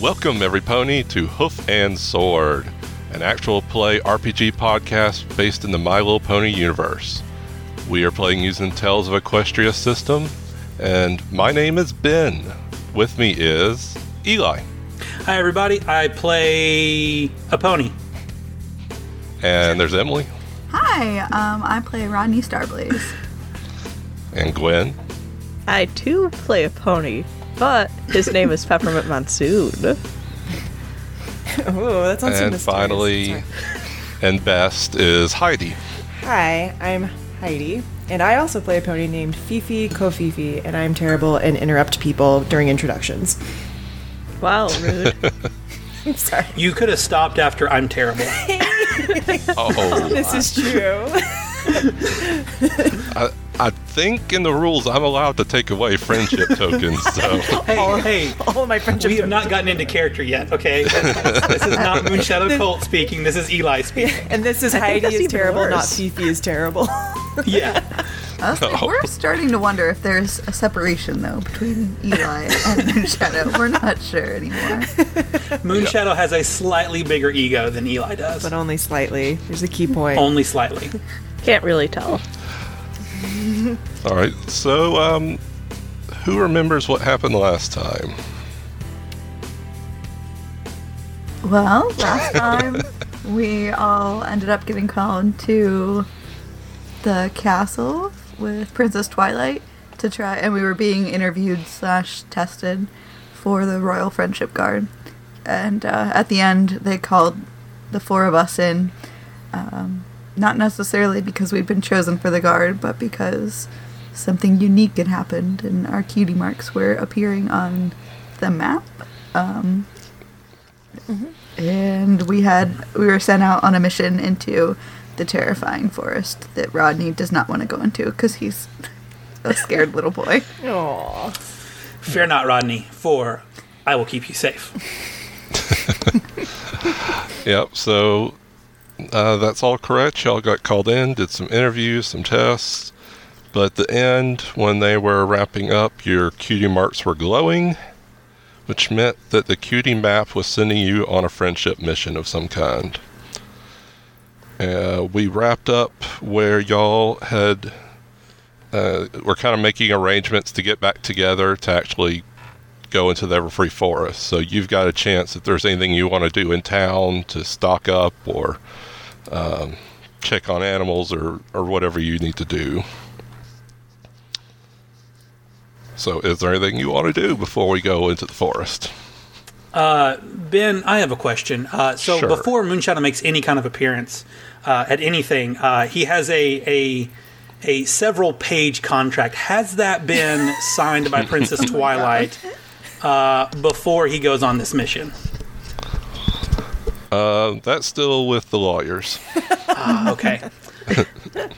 Welcome, every pony, to Hoof and Sword, an actual play RPG podcast based in the My Little Pony universe. We are playing using Tales of Equestria system, and my name is Ben. With me is Eli, Hi, everybody. I play a pony. and there's Emily, Hi, um, I play Rodney Starblaze. and Gwen, I too play a pony, but his name is Peppermint Monsoon. Oh, that sounds so and mysterious. finally, Sorry. and best is Heidi. Hi, I'm Heidi, and I also play a pony named Fifi Kofifi, and I'm terrible and interrupt people during introductions. Wow, rude. I'm sorry. You could have stopped after I'm terrible. Oh, This is true. I, I think in the rules I'm allowed to take away friendship tokens. So Hey, hey. All of my friendships. We have not gotten into character yet, okay? this is not Moonshadow Colt speaking. This is Eli speaking. And this is think Heidi is even terrible, not worse. Fifi is terrible. Yeah. I was like, we're starting to wonder if there's a separation though between Eli and Moonshadow. We're not sure anymore. Moonshadow has a slightly bigger ego than Eli does. but only slightly. There's a key point. Only slightly. Can't really tell. All right. So um, who remembers what happened last time? Well, last time we all ended up getting called to the castle with Princess Twilight to try, and we were being interviewed slash tested for the Royal Friendship Guard. And uh, at the end, they called the four of us in, um, not necessarily because we'd been chosen for the guard, but because something unique had happened, and our cutie marks were appearing on the map. Um, and we had we were sent out on a mission into the terrifying forest that Rodney does not want to go into because he's a scared little boy. Aww. Fear not, Rodney, for I will keep you safe. Yep. So uh, that's all correct. Y'all got called in, did some interviews, some tests. But at the end, when they were wrapping up, your cutie marks were glowing, which meant that the cutie map was sending you on a friendship mission of some kind. Uh, we wrapped up where y'all had uh, were kind of making arrangements to get back together to actually go into the Everfree Forest. So you've got a chance if there's anything you want to do in town to stock up or um, check on animals or, or whatever you need to do. So is there anything you want to do before we go into the forest? Uh, Ben, I have a question. Uh, so Sure. before Moonshadow makes any kind of appearance uh, at anything, uh, he has a a a several page contract. Has that been signed by Princess Twilight uh, before he goes on this mission? Uh, that's still with the lawyers. Ah, okay.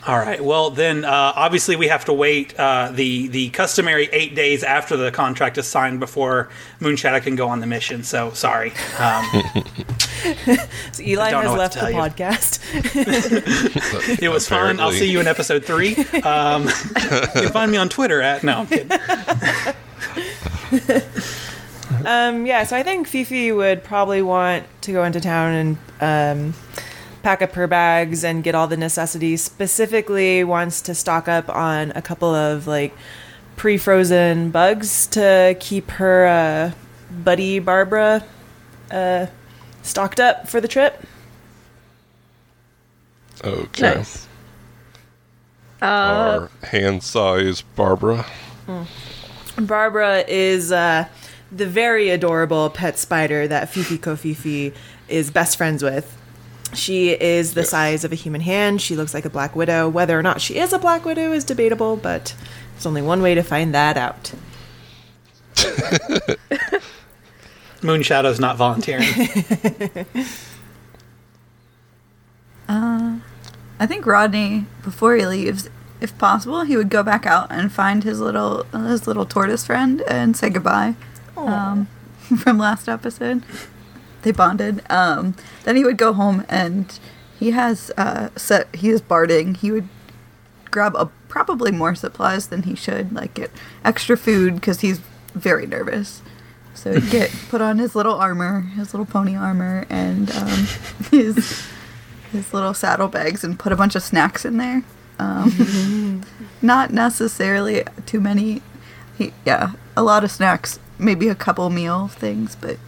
All right. Well, then uh, obviously we have to wait uh, the the customary eight days after the contract is signed before Moonshadow can go on the mission. So sorry. Um, So Eli don't know has left the you. podcast. it was fun. I'll see you in episode three. Um, you can find me on Twitter at no. I'm kidding. Um, yeah, so I think Fifi would probably want to go into town and um, pack up her bags and get all the necessities. Specifically, wants to stock up on a couple of like pre-frozen bugs to keep her uh, buddy Barbara uh, stocked up for the trip. Okay. Nice. Uh, Our hand size Barbara. Barbara is uh, the very adorable pet spider that Fifi Kofifi is best friends with. She is the Yes. size of a human hand. She looks like a black widow. Whether or not she is a black widow is debatable, but there's only one way to find that out. Moonshadow's not volunteering. Uh, I think Rodney, before he leaves, if possible, he would go back out and find his little his little tortoise friend and say goodbye um, from last episode. They bonded. Um, then he would go home and he has uh, set. He is barding. He would grab a probably more supplies than he should, like get extra food because he's very nervous. So he'd get put on his little armor, his little pony armor, and um, his his little saddlebags, and put a bunch of snacks in there. Um, not necessarily too many. He, yeah, a lot of snacks, maybe a couple meal things, but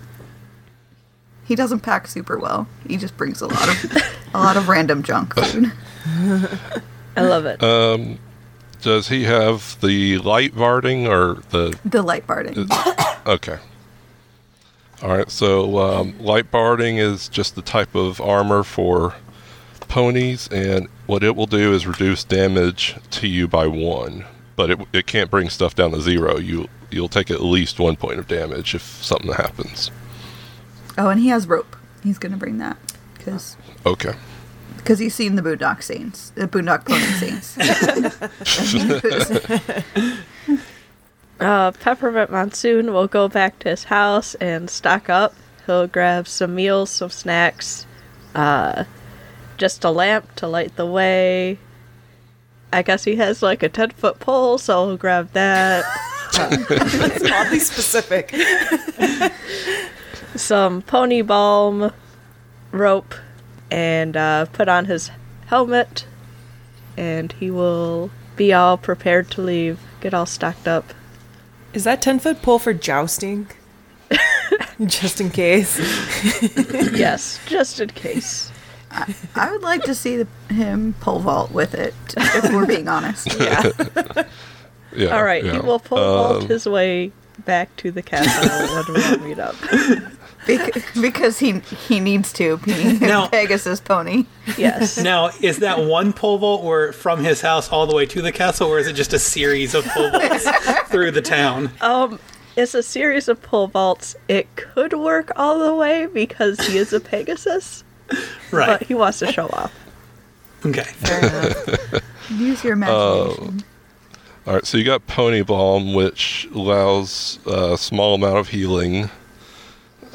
he doesn't pack super well. He just brings a lot of a lot of random junk food. I love it. Um, does he have the light barding or the The light barding. Okay. All right. So um, light barding is just the type of armor for ponies, and what it will do is reduce damage to you by one. But it, it can't bring stuff down to zero. You you'll take at least one point of damage if something happens. Oh, and he has rope. He's gonna bring that because Okay. because he's seen the Boondock Saints, the Boondock Pony Saints. Uh, Peppermint Monsoon will go back to his house and stock up. He'll grab some meals, some snacks, uh, just a lamp to light the way. I guess he has like a 10 foot pole, so he'll grab that. It's oddly specific. some pony balm, rope, and uh, put on his helmet. And he will be all prepared to leave, get all stocked up. Is that 10 foot pole for jousting? Just in case. yes, just in case. I would like to see the, him pole vault with it, if we're being honest. Yeah. Yeah. All right, yeah. he will pole vault Um, his way back to the castle when we all meet up. Bec- because he he needs to, being Now- a Pegasus pony. Yes. Now, is that one pole vault or from his house all the way to the castle, or is it just a series of pole vaults through the town? Um, it's a series of pole vaults. It could work all the way because he is a Pegasus, Right. but he wants to show off. Okay. Fair enough. Use your imagination. All right, so you got Pony Balm, which allows a small amount of healing.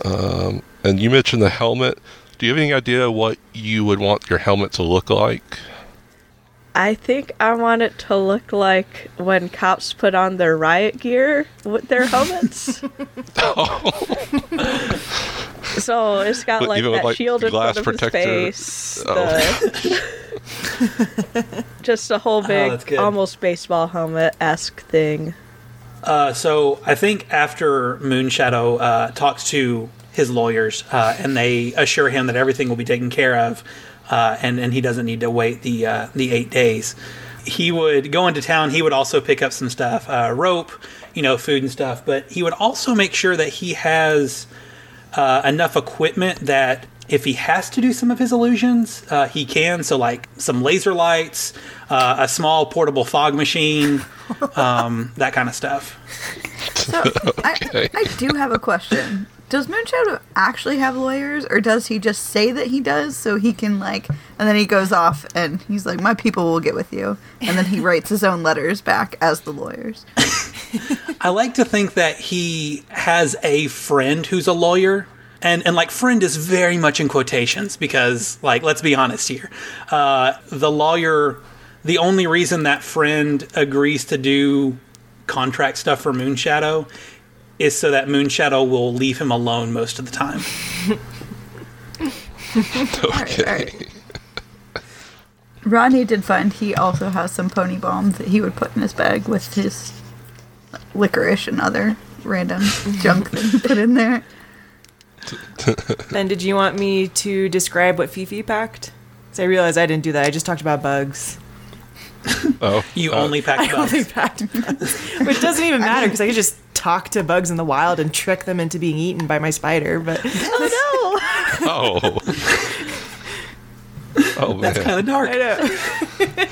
Um, and you mentioned the helmet. Do you have any idea what you would want your helmet to look like? I think I want it to look like when cops put on their riot gear with their helmets. so it's got like even with, that like, shield in glass front of protector? his face. Oh. the- just a whole big, that's good. almost baseball helmet esque thing. Uh, so I think after Moonshadow uh, talks to his lawyers uh, and they assure him that everything will be taken care of, uh, and and he doesn't need to wait the uh, the eight days. He would go into town. He would also pick up some stuff, uh, rope, you know, food and stuff. But he would also make sure that he has uh, enough equipment that if he has to do some of his illusions, uh, he can. So, like some laser lights, uh, a small portable fog machine, um, that kind of stuff. So I, I do have a question. Does Moonshadow actually have lawyers, or does he just say that he does so he can like, and then he goes off and he's like, "My people will get with you," and then he writes his own letters back as the lawyers. I like to think that he has a friend who's a lawyer. And, and like friend is very much in quotations because like let's be honest here uh, the lawyer the only reason that friend agrees to do contract stuff for moonshadow is so that moonshadow will leave him alone most of the time Okay. all right. Rodney did find he also has some pony balm that he would put in his bag with his licorice and other random junk that he put in there. and did you want me to describe what Fifi packed? Because I realized I didn't do that. I just talked about bugs. Oh, you uh, only pack I only packed bugs. Which doesn't even matter because I could just talk to bugs in the wild and trick them into being eaten by my spider. But Oh no! Oh. oh man. that's kind of dark I know.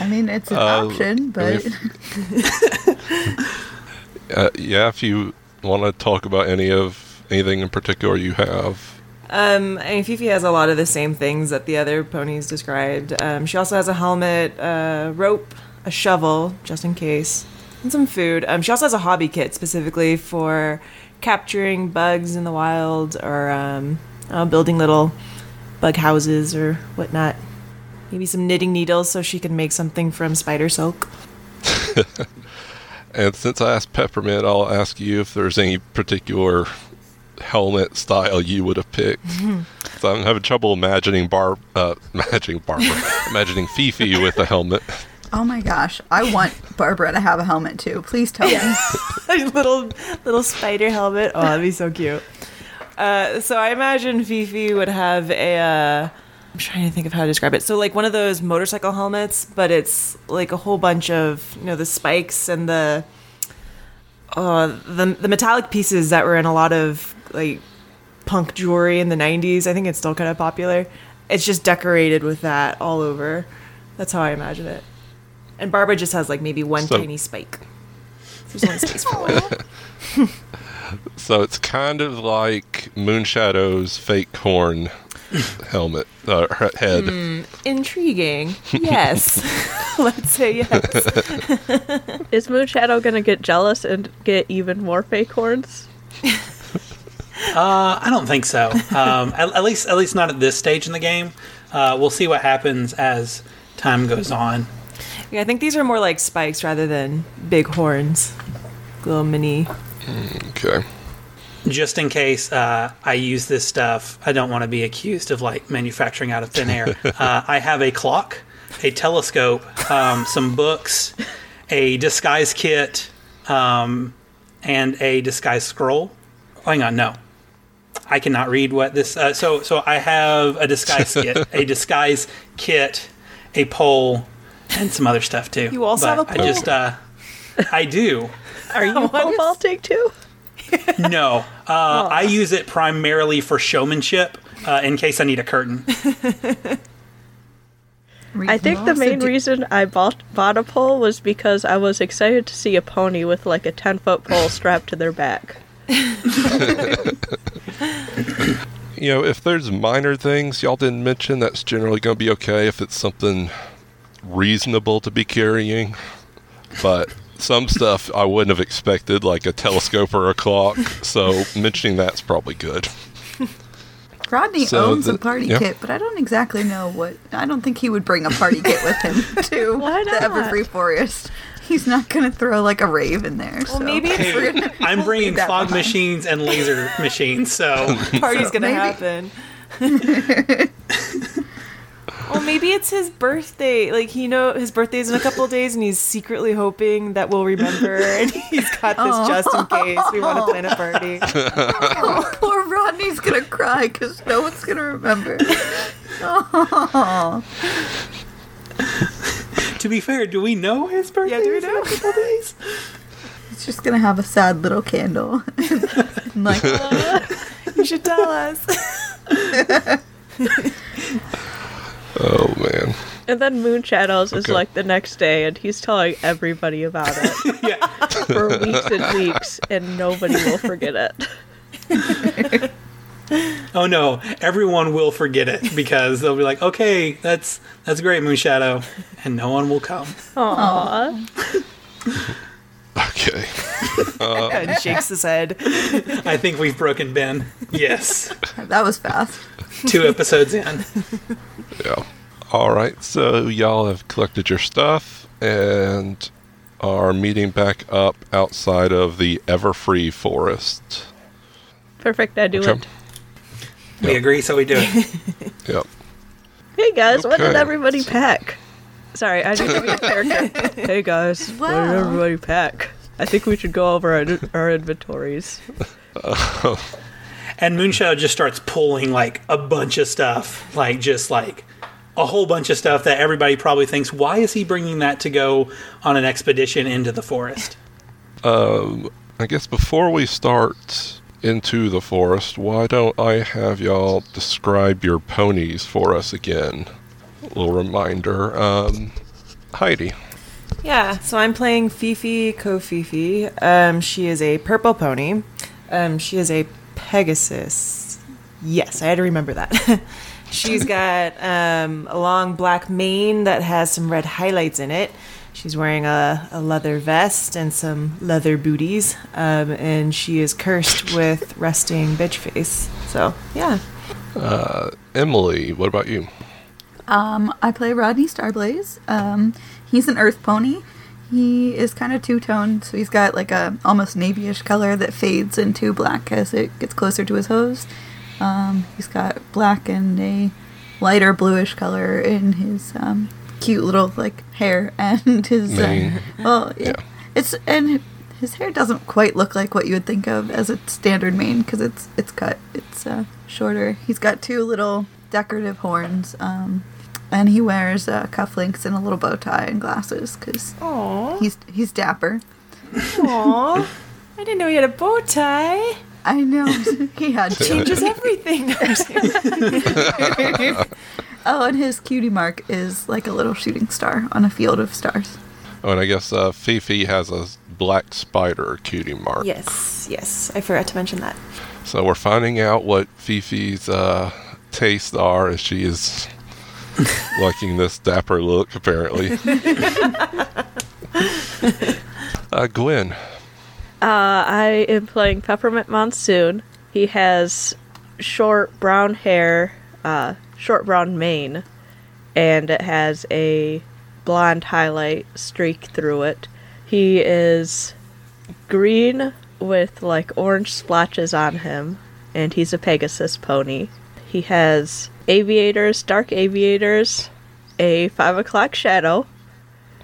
I mean, it's an Uh, option, but Uh, yeah, if you want to talk about any of anything in particular you have. Um, I mean, Fifi has a lot of the same things that the other ponies described. Um, she also has a helmet, a rope, a shovel, just in case, and some food. Um, she also has a hobby kit specifically for capturing bugs in the wild or um, uh, building little bug houses or whatnot. Maybe some knitting needles so she can make something from spider silk. And since I asked Peppermint, I'll ask you if there's any particular helmet style you would have picked. so I'm having trouble imagining Bar, uh, imagining Barbara, imagining Fifi with a helmet. Oh my gosh, I want Barbara to have a helmet too. Please tell me. a little little spider helmet. Oh, that'd be so cute. Uh, so I imagine Fifi would have a. Uh, I'm trying to think of how to describe it. So like one of those motorcycle helmets, but it's like a whole bunch of you know the spikes and the uh, the the metallic pieces that were in a lot of like punk jewelry in the 90s. I think it's still kind of popular. It's just decorated with that all over. That's how I imagine it. And Barbara just has like maybe one So- tiny spike. There's only space for one. So it's kind of like Moonshadow's fake horn helmet uh, he- head. Intriguing. Yes. Let's say yes. Is Moonshadow gonna get jealous and get even more fake horns? Uh, I don't think so. Um, at, at least, at least not at this stage in the game. Uh, we'll see what happens as time goes on. Yeah, I think these are more like spikes rather than big horns. Little mini. Okay. Just in case uh, I use this stuff, I don't want to be accused of like manufacturing out of thin air. uh, I have a clock, a telescope, um, some books, a disguise kit, um, and a disguise scroll. Hang on, no. I cannot read what this. Uh, so, so I have a disguise kit, a disguise kit, a pole, and some other stuff too. You also have a pole. I just, uh, I do. Are you What pole is- vaulting too? No, uh, I use it primarily for showmanship. Uh, in case I need a curtain. I think the main reason I bought, bought a pole was because I was excited to see a pony with like a 10 foot pole strapped to their back. You know, if there's minor things y'all didn't mention, that's generally going to be okay if it's something reasonable to be carrying. But some stuff I wouldn't have expected, like a telescope or a clock. So mentioning that's probably good. Rodney So owns a party yeah. kit, but I don't exactly know what. I don't think he would bring a party kit with him to Why the not? Everfree Forest. He's not going to throw like a rave in there. Well, so. maybe We're gonna- I'm we'll bringing fog behind. machines and laser machines. So party's So gonna maybe- happen. well, maybe it's his birthday. Like he know his birthday's in a couple of days, and he's secretly hoping that we'll remember, and he's got this oh. just in case we want to plan a party. Oh, poor Rodney's gonna cry because no one's gonna remember. Oh, to be fair, do we know his birthday? Yeah, do we is in know? a couple days? he's just gonna have a sad little candle. And, like, You should tell us. Oh, man. And then Moonshadows is Okay. like the next day and he's telling everybody about it Yeah. for weeks and weeks and nobody will forget it. Oh no, everyone will forget it because they'll be like, "Okay, that's that's great, Moonshadow," and no one will come. Aww. Okay. Uh, and shakes his head. I think we've broken Ben. Yes, that was fast. two episodes in. Yeah. All right. So y'all have collected your stuff and are meeting back up outside of the Everfree Forest. Perfect, I do Okay. it. We Yep. agree, so we do it. Yep. Hey guys, what did everybody pack? Sorry, I need to be a character. hey guys, what did everybody pack? I think we should go over our, our inventories. And Moonshadow just starts pulling like a bunch of stuff, like just like a whole bunch of stuff that everybody probably thinks, why is he bringing that to go on an expedition into the forest? Um, I guess before we start into the forest, why don't I have y'all describe your ponies for us again? A little reminder. Um, Heidi. Yeah, so I'm playing Fifi Kofifi. Um, she is a purple pony. Um, she is a Pegasus. Yes, I had to remember that. She's got um, a long black mane that has some red highlights in it. She's wearing a, a leather vest and some leather booties, um, and she is cursed with resting bitch face. So, yeah. Emily, what about you? Um, I play Rodney Starblaze. Um, he's an Earth pony. He is kind of two toned, so he's got like a almost navyish color that fades into black as it gets closer to his hose. Um, he's got black and a lighter bluish color in his um, cute little like hair and his. Uh, well, yeah. Yeah. It's and his hair doesn't quite look like what you would think of as a standard mane because it's it's cut. It's uh, shorter. He's got two little decorative horns. Um, and he wears uh, cufflinks and a little bow tie and glasses because he's he's dapper. Aww. I didn't know he had a bow tie. I know he had. Changes everything. Oh, and his cutie mark is like a little shooting star on a field of stars. Oh, and I guess uh, Fifi has a black spider cutie mark. yes, yes. I forgot to mention that. So we're finding out what Fifi's uh, tastes are as she is liking this dapper look, apparently. uh, Gwen. Uh, I am playing Peppermint Monsoon. He has short brown hair, uh, short brown mane, and it has a blonde highlight streak through it. He is green with like orange splotches on him, and he's a Pegasus pony. He has aviators, dark aviators, a five o'clock shadow.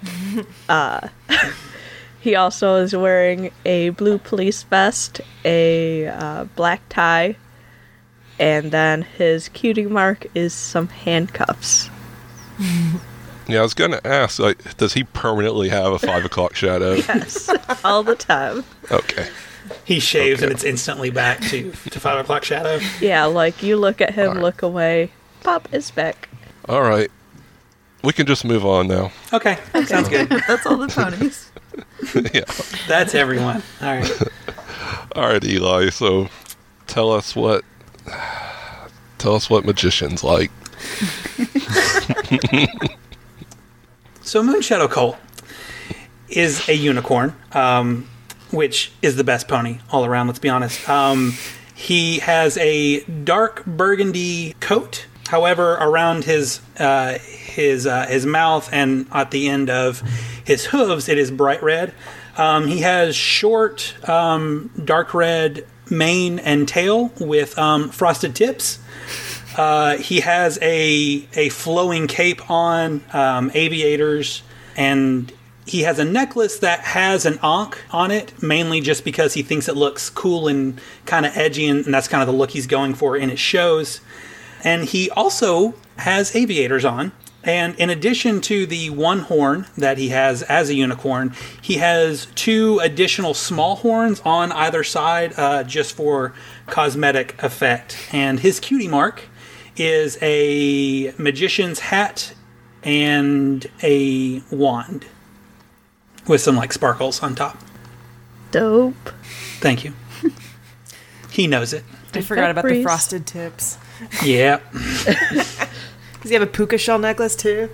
uh, he also is wearing a blue police vest, a uh, black tie, and then his cutie mark is some handcuffs. Yeah, I was going to ask, like, does he permanently have a five o'clock shadow? Yes, all the time. Okay. He shaves and it's instantly back to, to five o'clock shadow. Yeah, like you look at him, Alright. look away, pop is back. All right. We can just move on now. Okay, sounds good. That's all the ponies. yeah. That's everyone. All right. All right, Eli. So tell us what tell us what magicians like. So Moonshadow Colt is a unicorn, um, which is the best pony all around. Let's be honest. Um, he has a dark burgundy coat. However, around his uh, his uh, his mouth and at the end of his hooves, it is bright red. Um, he has short, um, dark red mane and tail with um, frosted tips. Uh, he has a a flowing cape on, um, aviators, and he has a necklace that has an ankh on it, mainly just because he thinks it looks cool and kind of edgy, and, and that's kind of the look he's going for in his shows. And he also has aviators on. And in addition to the one horn that he has as a unicorn, he has two additional small horns on either side uh, just for cosmetic effect. And his cutie mark is a magician's hat and a wand with some like sparkles on top. Dope. Thank you. he knows it. I forgot about the frosted tips. Yeah. Does he have a puka shell necklace too?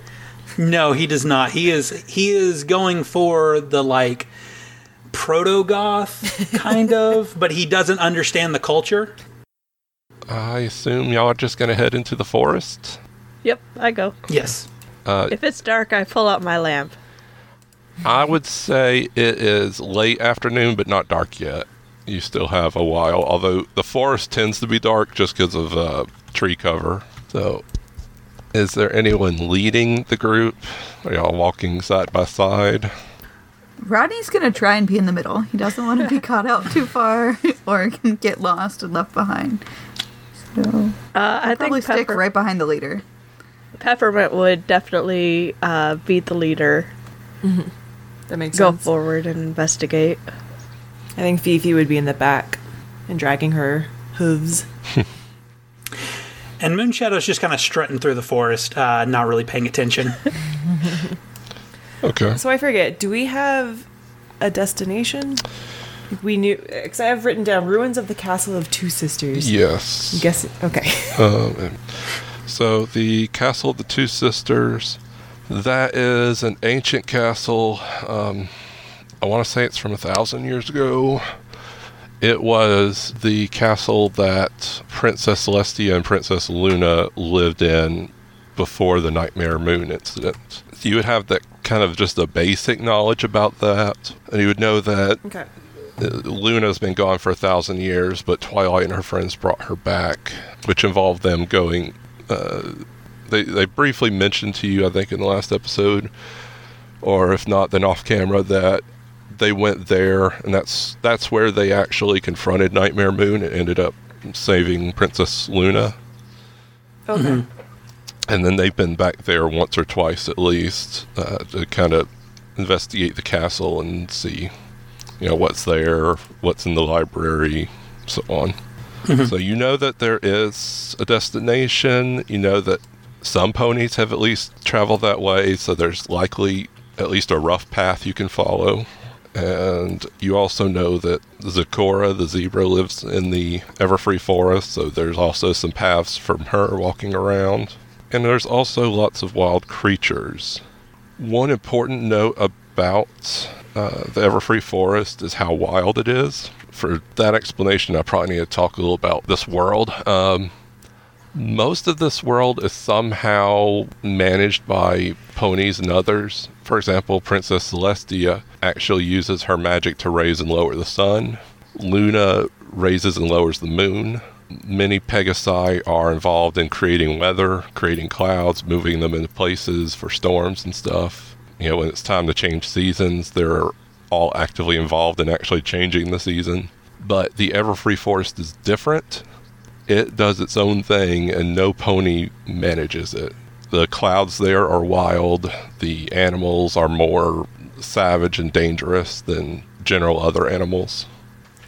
No, he does not. He is he is going for the like proto goth kind of, but he doesn't understand the culture. I assume y'all are just gonna head into the forest. Yep, I go. Yes. Uh, If it's dark, I pull out my lamp. I would say it is late afternoon, but not dark yet. You still have a while, although the forest tends to be dark just because of uh, tree cover. So, is there anyone leading the group? Are y'all walking side by side? Rodney's gonna try and be in the middle. He doesn't want to be caught out too far or get lost and left behind. So Uh, I probably think stick right behind the leader. Peppermint would definitely uh, be the leader. That makes Go sense. Go forward and investigate. I think Fifi would be in the back and dragging her hooves. And Moonshadow's just kind of strutting through the forest, uh, not really paying attention. Okay. So I forget. Do we have a destination? We knew because I have written down ruins of the castle of two sisters. Yes. Guess okay. Um, so the castle of the two sisters, that is an ancient castle. Um, I want to say it's from a thousand years ago. It was the castle that Princess Celestia and Princess Luna lived in before the Nightmare Moon incident. You would have that kind of just a basic knowledge about that. And you would know that Okay. Luna's been gone for a thousand years, but Twilight and her friends brought her back, which involved them going. Uh, they they briefly mentioned to you, I think, in the last episode, or if not, then off camera that they went there, and that's that's where they actually confronted Nightmare Moon and ended up saving Princess Luna. Okay. And then they've been back there once or twice at least uh, to kind of investigate the castle and see, you know, what's there, what's in the library, so on. So you know that there is a destination. You know that some ponies have at least traveled that way, so there's likely at least a rough path you can follow. And you also know that Zecora, the zebra, lives in the Everfree Forest, so there's also some paths from her walking around. And there's also lots of wild creatures. One important note about uh, the Everfree Forest is how wild it is. For that explanation, I probably need to talk a little about this world. Um, most of this world is somehow managed by ponies and others. For example, Princess Celestia actually uses her magic to raise and lower the sun. Luna raises and lowers the moon. Many Pegasi are involved in creating weather, creating clouds, moving them into places for storms and stuff. You know, when it's time to change seasons, they're all actively involved in actually changing the season. But the Everfree Forest is different it does its own thing and no pony manages it. The clouds there are wild, the animals are more savage and dangerous than general other animals,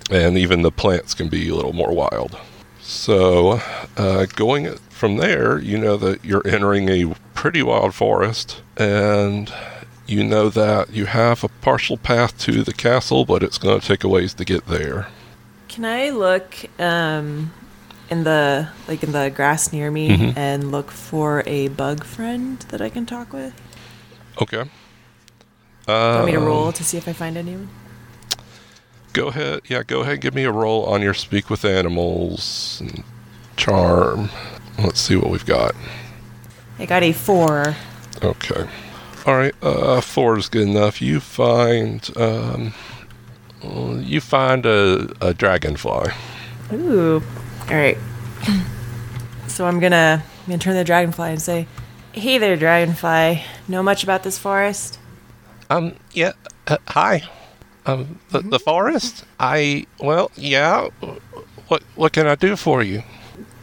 and even the plants can be a little more wild. So, uh, going from there, you know that you're entering a pretty wild forest, and you know that you have a partial path to the castle, but it's going to take a ways to get there. Can I look um, in the like in the grass near me Mhm. and look for a bug friend that I can talk with? Okay. Want me to Um, roll to see if I find anyone? Go ahead. Yeah, go ahead give me a roll on your speak with animals and charm. Let's see what we've got. I got a four. Okay. All right. Uh, four is good enough. You find um, uh, you find a, a dragonfly. Ooh. All right. So I'm gonna I'm gonna turn to the dragonfly and say, "Hey there, dragonfly. Know much about this forest?" Um. Yeah. Uh, hi. Um. The, the forest. I. Well. Yeah. What What can I do for you?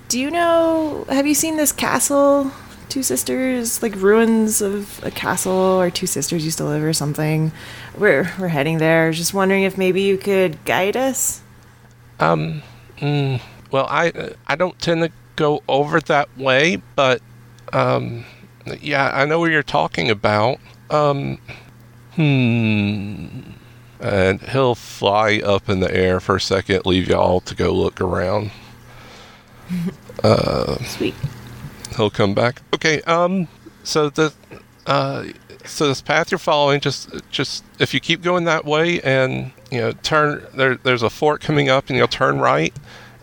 Do you know? Have you seen this castle? Two sisters, like ruins of a castle, or two sisters used to live, or something. We're we're heading there. Just wondering if maybe you could guide us. Um. Mm, well, I I don't tend to go over that way, but um, yeah, I know what you're talking about. Um, hmm. And he'll fly up in the air for a second, leave y'all to go look around. Sweet. He'll come back. Okay. Um. So the uh. So this path you're following, just just if you keep going that way, and you know, turn there. There's a fork coming up, and you'll turn right,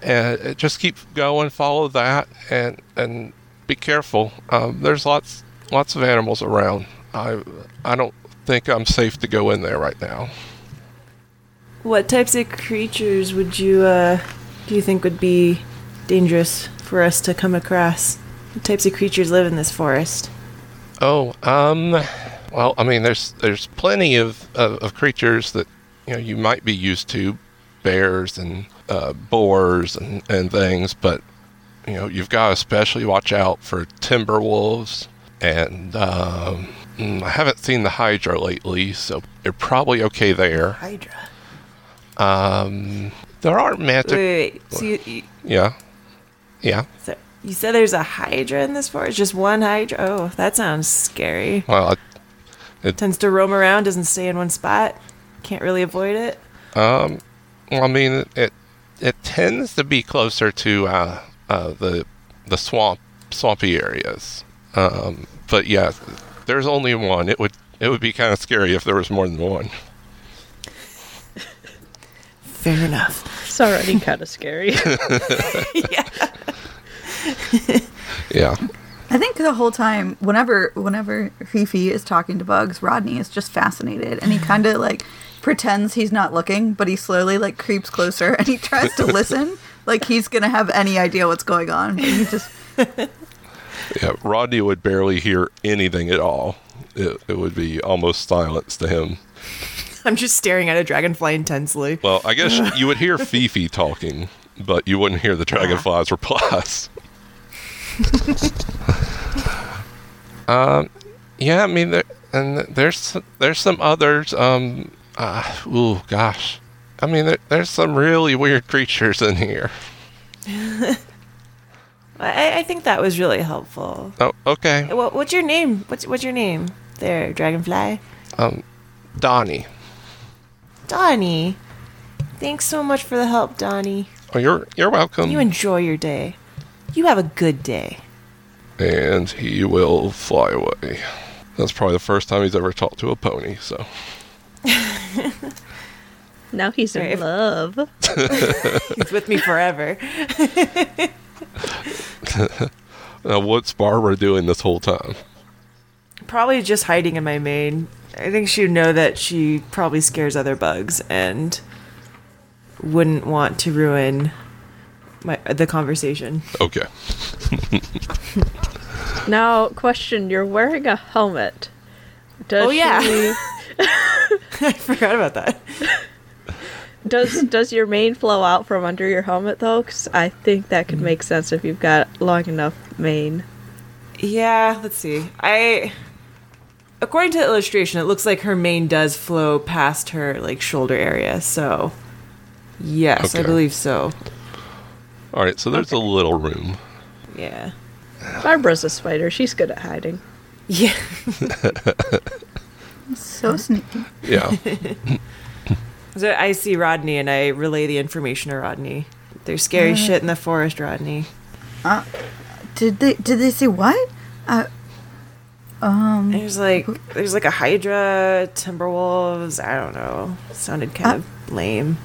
and uh, just keep going. Follow that, and and be careful. Um, there's lots lots of animals around. I I don't think I'm safe to go in there right now. What types of creatures would you uh do you think would be dangerous for us to come across? What types of creatures live in this forest? Oh, um, well, I mean, there's there's plenty of, of, of creatures that you know you might be used to, bears and uh, boars and, and things, but you know you've got to especially watch out for timber wolves. And um, mm, I haven't seen the hydra lately, so you're probably okay there. Hydra. Um, there are Wait, mantic. wait, wait. So you, you, Yeah, yeah. so you said there's a hydra in this forest? Just one hydra? Oh, that sounds scary. Well, it Tends to roam around, doesn't stay in one spot. Can't really avoid it. Um, well, I mean, it it tends to be closer to uh, uh, the the swamp swampy areas. Um, but yeah, there's only one. It would it would be kind of scary if there was more than one. Fair enough. It's already kind of scary. yeah. Yeah. I think the whole time, whenever whenever Fifi is talking to Bugs, Rodney is just fascinated, and he kind of like pretends he's not looking, but he slowly like creeps closer, and he tries to listen, like he's gonna have any idea what's going on. But he just Yeah, Rodney would barely hear anything at all. It, it would be almost silence to him. I'm just staring at a dragonfly intensely. Well, I guess you would hear Fifi talking, but you wouldn't hear the dragonfly's replies. um, yeah, I mean, there, and there's there's some others. Um, uh, oh gosh, I mean, there, there's some really weird creatures in here. I, I think that was really helpful. Oh, okay, What, what's your name? What's what's your name? There, dragonfly. um, Donnie. Donnie. Thanks so much for the help, Donnie. Oh, you're you're welcome. You enjoy your day. You have a good day. and he will fly away. That's probably the first time he's ever talked to a pony. So. Now he's in Right. love. He's with me forever. Now, what's Barbara doing this whole time? Probably just hiding in my mane. I think she'd know that she probably scares other bugs and wouldn't want to ruin my the conversation. Okay. Now, question: You're wearing a helmet. Does Oh, yeah. she- I forgot about that. does does your mane flow out from under your helmet though? Because I think that could make mm. sense if you've got long enough mane. Yeah, let's see. I according to the illustration, it looks like her mane does flow past her like shoulder area. So yes, I believe so. All right. So there's a little room. Yeah. Barbara's a spider. She's good at hiding. Yeah. so sneaky. Yeah. So I see Rodney and I relay the information to Rodney. There's scary shit in the forest, Rodney. Did they did they say what? Uh, um, There's like there's like a hydra, timber wolves. I don't know. Sounded kind of lame.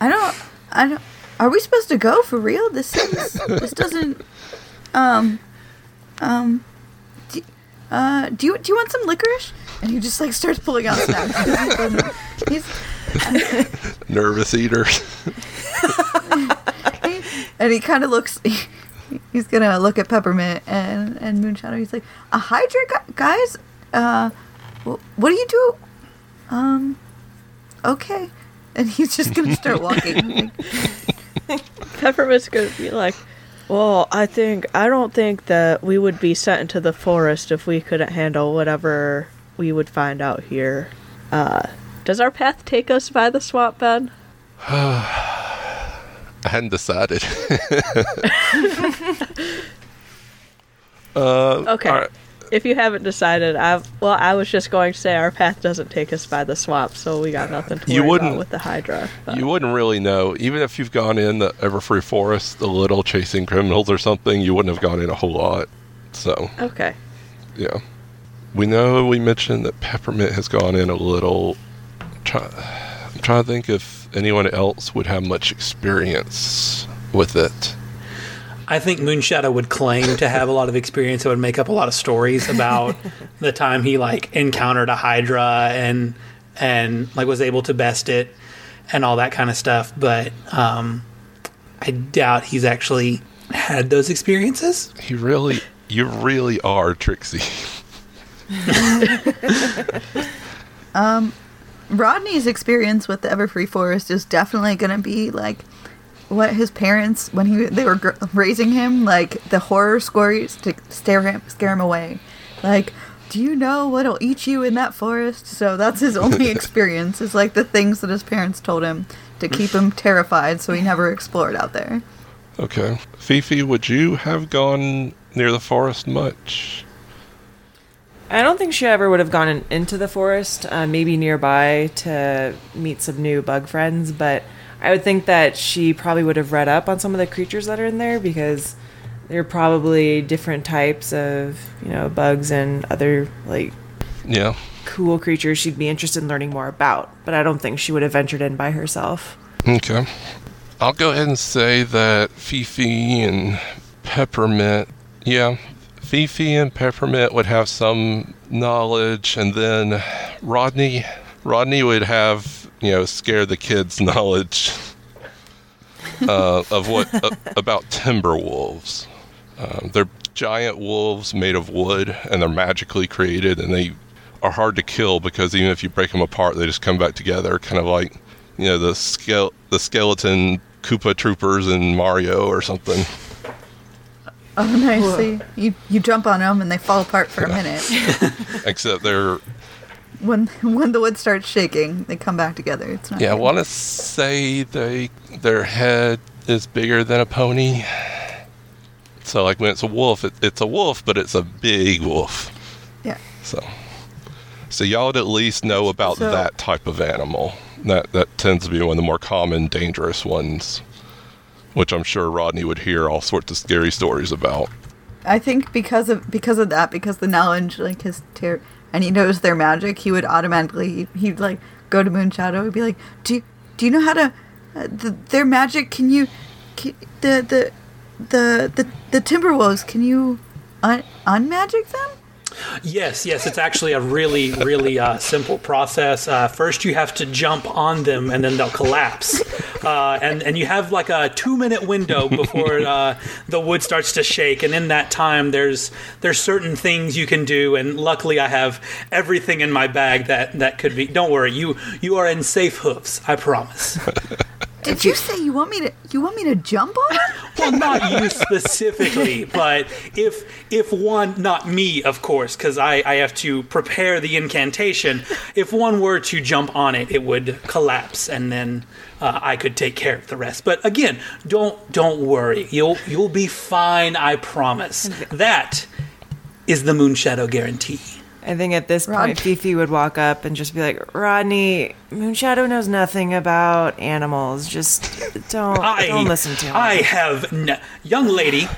I don't. I don't. Are we supposed to go for real? This seems. this doesn't. Um. Um. Do, uh. Do you do you want some licorice? And he just like starts pulling out snacks. He's Nervous eater. and he kind of looks. he's gonna look at Peppermint and and Moonshadow. He's like, a Hydra guys. Uh. wh- What do you do? Um. Okay. And he's just gonna start walking. Like, Peppermint's gonna be like, "Well, I think I don't think that we would be sent into the forest if we couldn't handle whatever we would find out here. Uh, does our path take us by the swamp, Ben? I hadn't decided. uh, Okay. all right. If you haven't decided, I well, I was just going to say our path doesn't take us by the swamp, so we got nothing to You worry wouldn't- about with the Hydra. but- You wouldn't really know, even if you've gone in the Everfree Forest a little chasing criminals or something. You wouldn't have gone in a whole lot. So okay. yeah, we know we mentioned that Peppermint has gone in a little. Try, I'm trying to think if anyone else would have much experience with it. I think Moonshadow would claim to have a lot of experience. It would make up a lot of stories about the time he like encountered a Hydra and and like was able to best it and all that kind of stuff. But um, I doubt he's actually had those experiences. He really, you really are Trixie. Um, Rodney's experience with the Everfree Forest is definitely going to be like what his parents when he they were gr- raising him like the horror stories to scare him scare him away. Like, do you know what'll eat you in that forest? So that's his only experience is like the things that his parents told him to keep him terrified so he never explored out there. Okay, Fifi, would you have gone near the forest much? I don't think she ever would have gone in, into the forest, uh, maybe nearby to meet some new bug friends, but I would think that she probably would have read up on some of the creatures that are in there because there are probably different types of, you know, bugs and other like Yeah. cool creatures she'd be interested in learning more about, but I don't think she would have ventured in by herself. Okay. I'll go ahead and say that Fifi and Peppermint Yeah, Fifi and Peppermint would have some knowledge, and then Rodney, Rodney would have you know scare the kids knowledge uh, of what uh, about timber wolves. Um, they're giant wolves made of wood, and they're magically created, and they are hard to kill because even if you break them apart, they just come back together, kind of like you know the skele- the skeleton Koopa troopers in Mario or something. Oh, nice. So you, you you jump on them and they fall apart for a minute. Except they're when when the wood starts shaking, they come back together. It's not. Yeah, I want to say they their head is bigger than a pony. So like when it's a wolf, it, it's a wolf, but it's a big wolf. Yeah. So, so y'all would at least know about So- that type of animal. That that tends to be one of the more common, dangerous ones, which I'm sure Rodney would hear all sorts of scary stories about. I think because of because of that, because the knowledge like his ter- and he knows their magic, he would automatically he'd like go to Moonshadow and be like, "Do do you know how to uh, the, their magic? Can you can, the the the the the Timberwolves? Can you un- unmagic them?" Yes, yes, it's actually a really, really uh, simple process. Uh, first, you have to jump on them, and then they'll collapse. Uh, and and you have like a two minute window before uh, the wood starts to shake. And in that time, there's there's certain things you can do. And luckily, I have everything in my bag that that could be. Don't worry, you you are in safe hooves. I promise. Did you say you want me to you want me to jump on it? well, not you specifically, but if if one, not me, of course, because I, I have to prepare the incantation. If one were to jump on it, it would collapse, and then uh, I could take care of the rest. But again, don't don't worry. You'll you'll be fine. I promise. That is the Moonshadow guarantee. I think at this Rod- point, Fifi would walk up and just be like, "Rodney, Moonshadow knows nothing about animals. Just don't I don't listen to him." I have, n- young lady.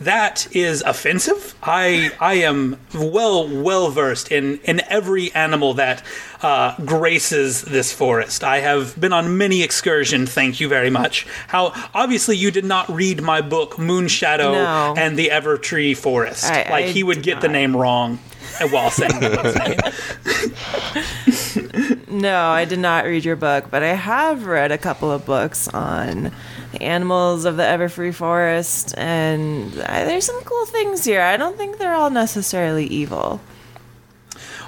That is offensive. I I am well well versed in in every animal that uh, graces this forest. I have been on many excursions. Thank you very much. How obviously you did not read my book Moonshadow No. and the Evertree Forest. I- like I he would did get the name wrong while saying the book's name. No, I did not read your book, but I have read a couple of books on the animals of the Everfree Forest, and uh, there's some cool things here. I don't think they're all necessarily evil.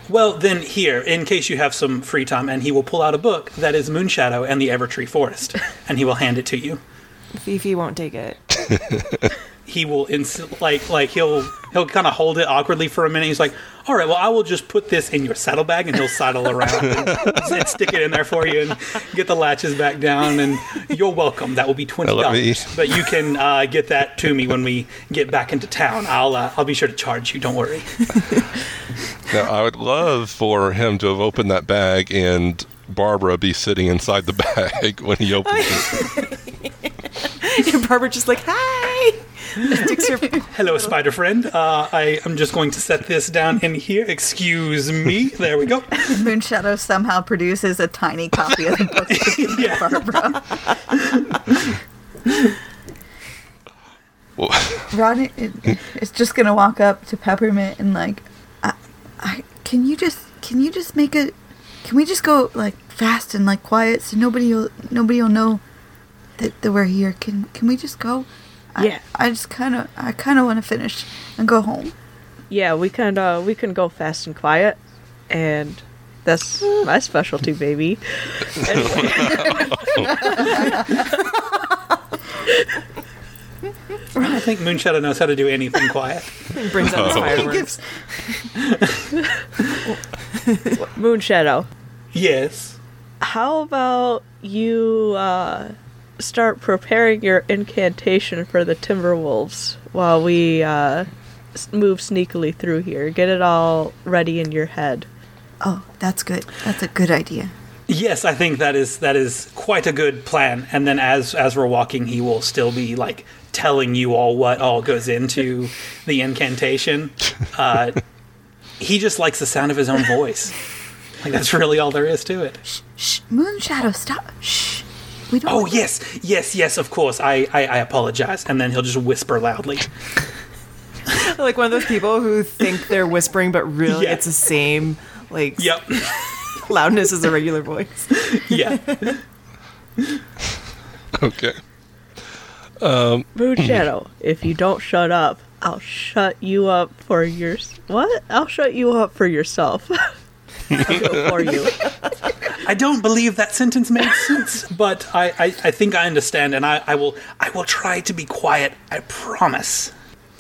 Well, then here, in case you have some free time, and he will pull out a book that is Moonshadow and the Evertree Forest, and he will hand it to you. Fifi won't take it. He will ins- like like he'll he'll kind of hold it awkwardly for a minute. He's like, "All right, well, I will just put this in your saddlebag," and he'll saddle around and, and stick it in there for you and get the latches back down. And you're welcome. That will be twenty dollars, but you can uh, get that to me when we get back into town. I'll uh, I'll be sure to charge you. Don't worry. Now, I would love for him to have opened that bag and Barbara be sitting inside the bag when he opens it. and Barbara just like, "Hi." Sticks her Hello, spider friend. Uh, I am just going to set this down in here. Excuse me. There we go. Moonshadow somehow produces a tiny copy of the book to give to Barbara. Well, Rodney is just gonna walk up to Peppermint and like, I, I, can you just, can you just make a, can we just go like fast and like quiet so nobody will, nobody will know that, that we're here. Can, can we just go? I, Yeah. I just kind of, I kind of want to finish and go home. Yeah, we can uh we can go fast and quiet, and that's my specialty, baby. I don't think Moonshadow knows how to do anything quiet. brings out his He fireworks. gives, Moonshadow, Yes. how about you uh start preparing your incantation for the Timberwolves while we uh move sneakily through here. Get it all ready in your head. oh, that's good. That's a good idea. Yes, I think that is that is quite a good plan. And then as as we're walking, he will still be like telling you all what all goes into the incantation. Uh, he just likes the sound of his own voice. Like that's really all there is to it. Shh, Moonshadow, stop. Shh. We don't. Oh yes, yes, yes. Of course. I I, I apologize. And then he'll just whisper loudly. like one of those people who think they're whispering, but really Yeah. it's the same like Yep. loudness is a regular voice. Yeah. Okay. Um, Moon Shadow, if you don't shut up, I'll shut you up for your what? I'll shut you up for yourself. I'll do it for you. I don't believe that sentence made sense, but I, I, I think I understand, and I, I will I will try to be quiet. I promise.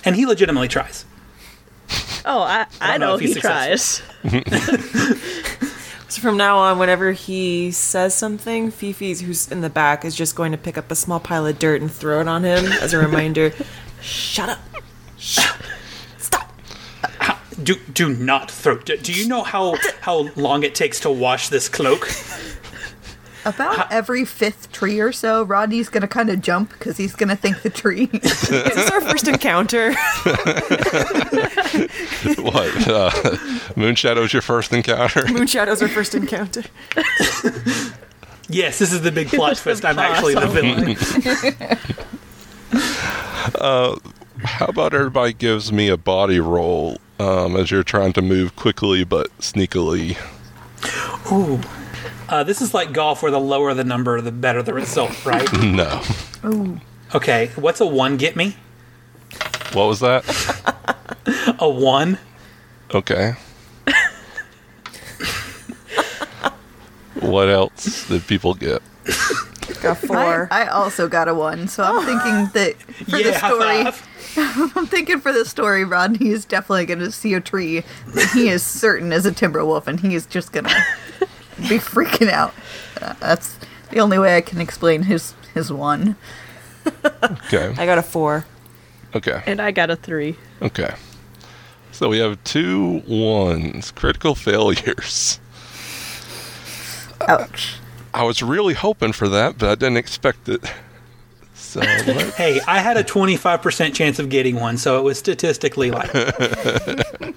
And he legitimately tries. Oh, I, I, don't know know, if he's he tries. So from now on, whenever he says something, Fifi, who's in the back, is just going to pick up a small pile of dirt and throw it on him as a reminder. Shut up. Shh. Stop. Do do not throw. Do, do you know how how long it takes to wash this cloak? About every fifth tree or so, Rodney's gonna kind of jump because he's gonna think the tree. Is this our first encounter? What? Uh, Moonshadow's your first encounter? Moonshadow's our first encounter. Yes, this is the big plot twist. I'm actually the villain. How about everybody gives me a body roll um, as you're trying to move quickly but sneakily? Ooh. Uh, this is like golf, where the lower the number, the better the result, right? No. Ooh. Okay, what's a one get me? What was that? A one? Okay. what else did people get? Got four. I also got a one, so I'm thinking that for yeah, the story. I'm thinking for the story, Rodney is definitely going to see a tree that he is certain is a timber wolf, and he is just going to be freaking out. Uh, that's the only way I can explain his his one. Okay. I got a four. Okay. And I got a three. Okay. So we have two ones, critical failures. Ouch. I was really hoping for that, but I didn't expect it. So Hey, I had a 25% chance of getting one, so it was statistically like.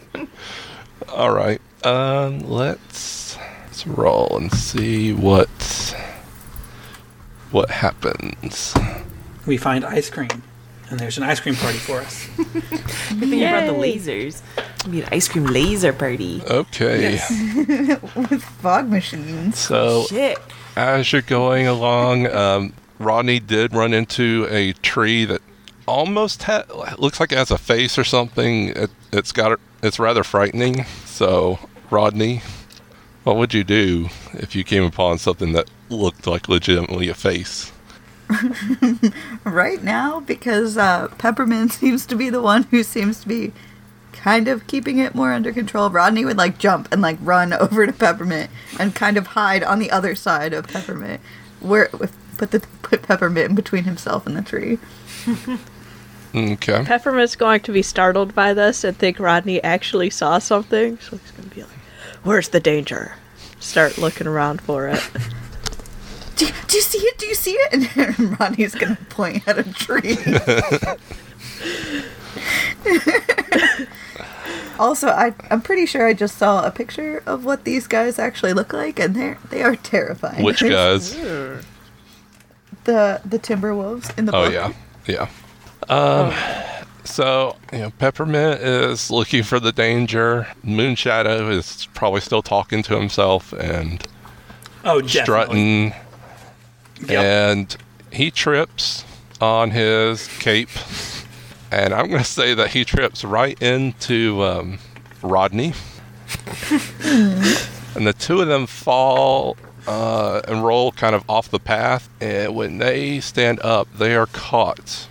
all right. Um, let's let's roll and see what what happens. we find ice cream, and there's an ice cream party for us. Good thing you brought the Yay. lasers. We need an ice cream laser party. Okay. With fog machines. So Shit. As you're going along, um, Rodney did run into a tree that almost ha- looks like it has a face or something. It, it's got it's rather frightening. So Rodney, what would you do if you came upon something that looked like legitimately a face? Right now, because uh, Peppermint seems to be the one who seems to be kind of keeping it more under control. Rodney would like jump and like run over to Peppermint and kind of hide on the other side of Peppermint, where with put the put Peppermint in between himself and the tree. Okay. Peppermint's going to be startled by this and think Rodney actually saw something, so he's going to be like, Where's the danger? Start looking around for it. Do, do you see it? Do you see it? And Rodney's gonna point at a tree. also, I I'm pretty sure I just saw a picture of what these guys actually look like, and they're they are terrifying. Which guys? The the Timberwolves in the Oh book. yeah, yeah. Um, so you know, Peppermint is looking for the danger. Moonshadow is probably still talking to himself and Oh, definitely. strutting, Yep. and he trips on his cape, and I'm going to say that he trips right into um, Rodney, and the two of them fall uh, and roll kind of off the path. And when they stand up, they are caught.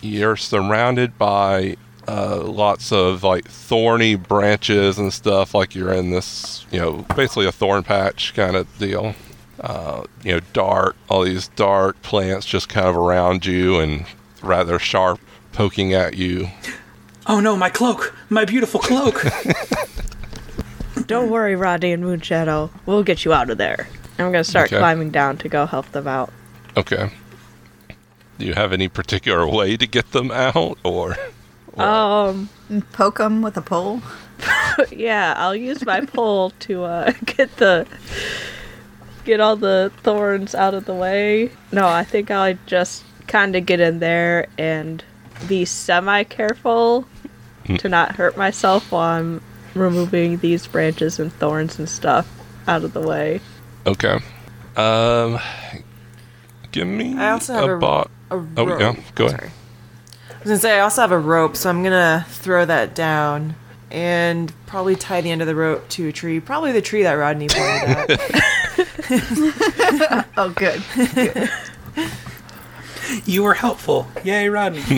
You're surrounded by uh, lots of like thorny branches and stuff, like you're in this, you know, basically a thorn patch kind of deal. Uh, you know, dark, all these dark plants just kind of around you and rather sharp poking at you. Oh no, my cloak! My beautiful cloak! Don't worry, Rodney and Moonshadow. We'll get you out of there. I'm going to start Okay. climbing down to go help them out. Okay. Do you have any particular way to get them out, or Um, poke them with a pole. yeah, I'll use my pole to uh, get the get all the thorns out of the way. No, I think I'll just kind of get in there and be semi careful to not hurt myself while I'm removing these branches and thorns and stuff out of the way. Okay. Um, give me I also have a- bot. A Oh, rope. yeah, go ahead. Sorry. I was gonna say I also have a rope, so I'm gonna throw that down and probably tie the end of the rope to a tree. Probably the tree that Rodney pointed at. Oh, good. You were helpful. Yay, Rodney.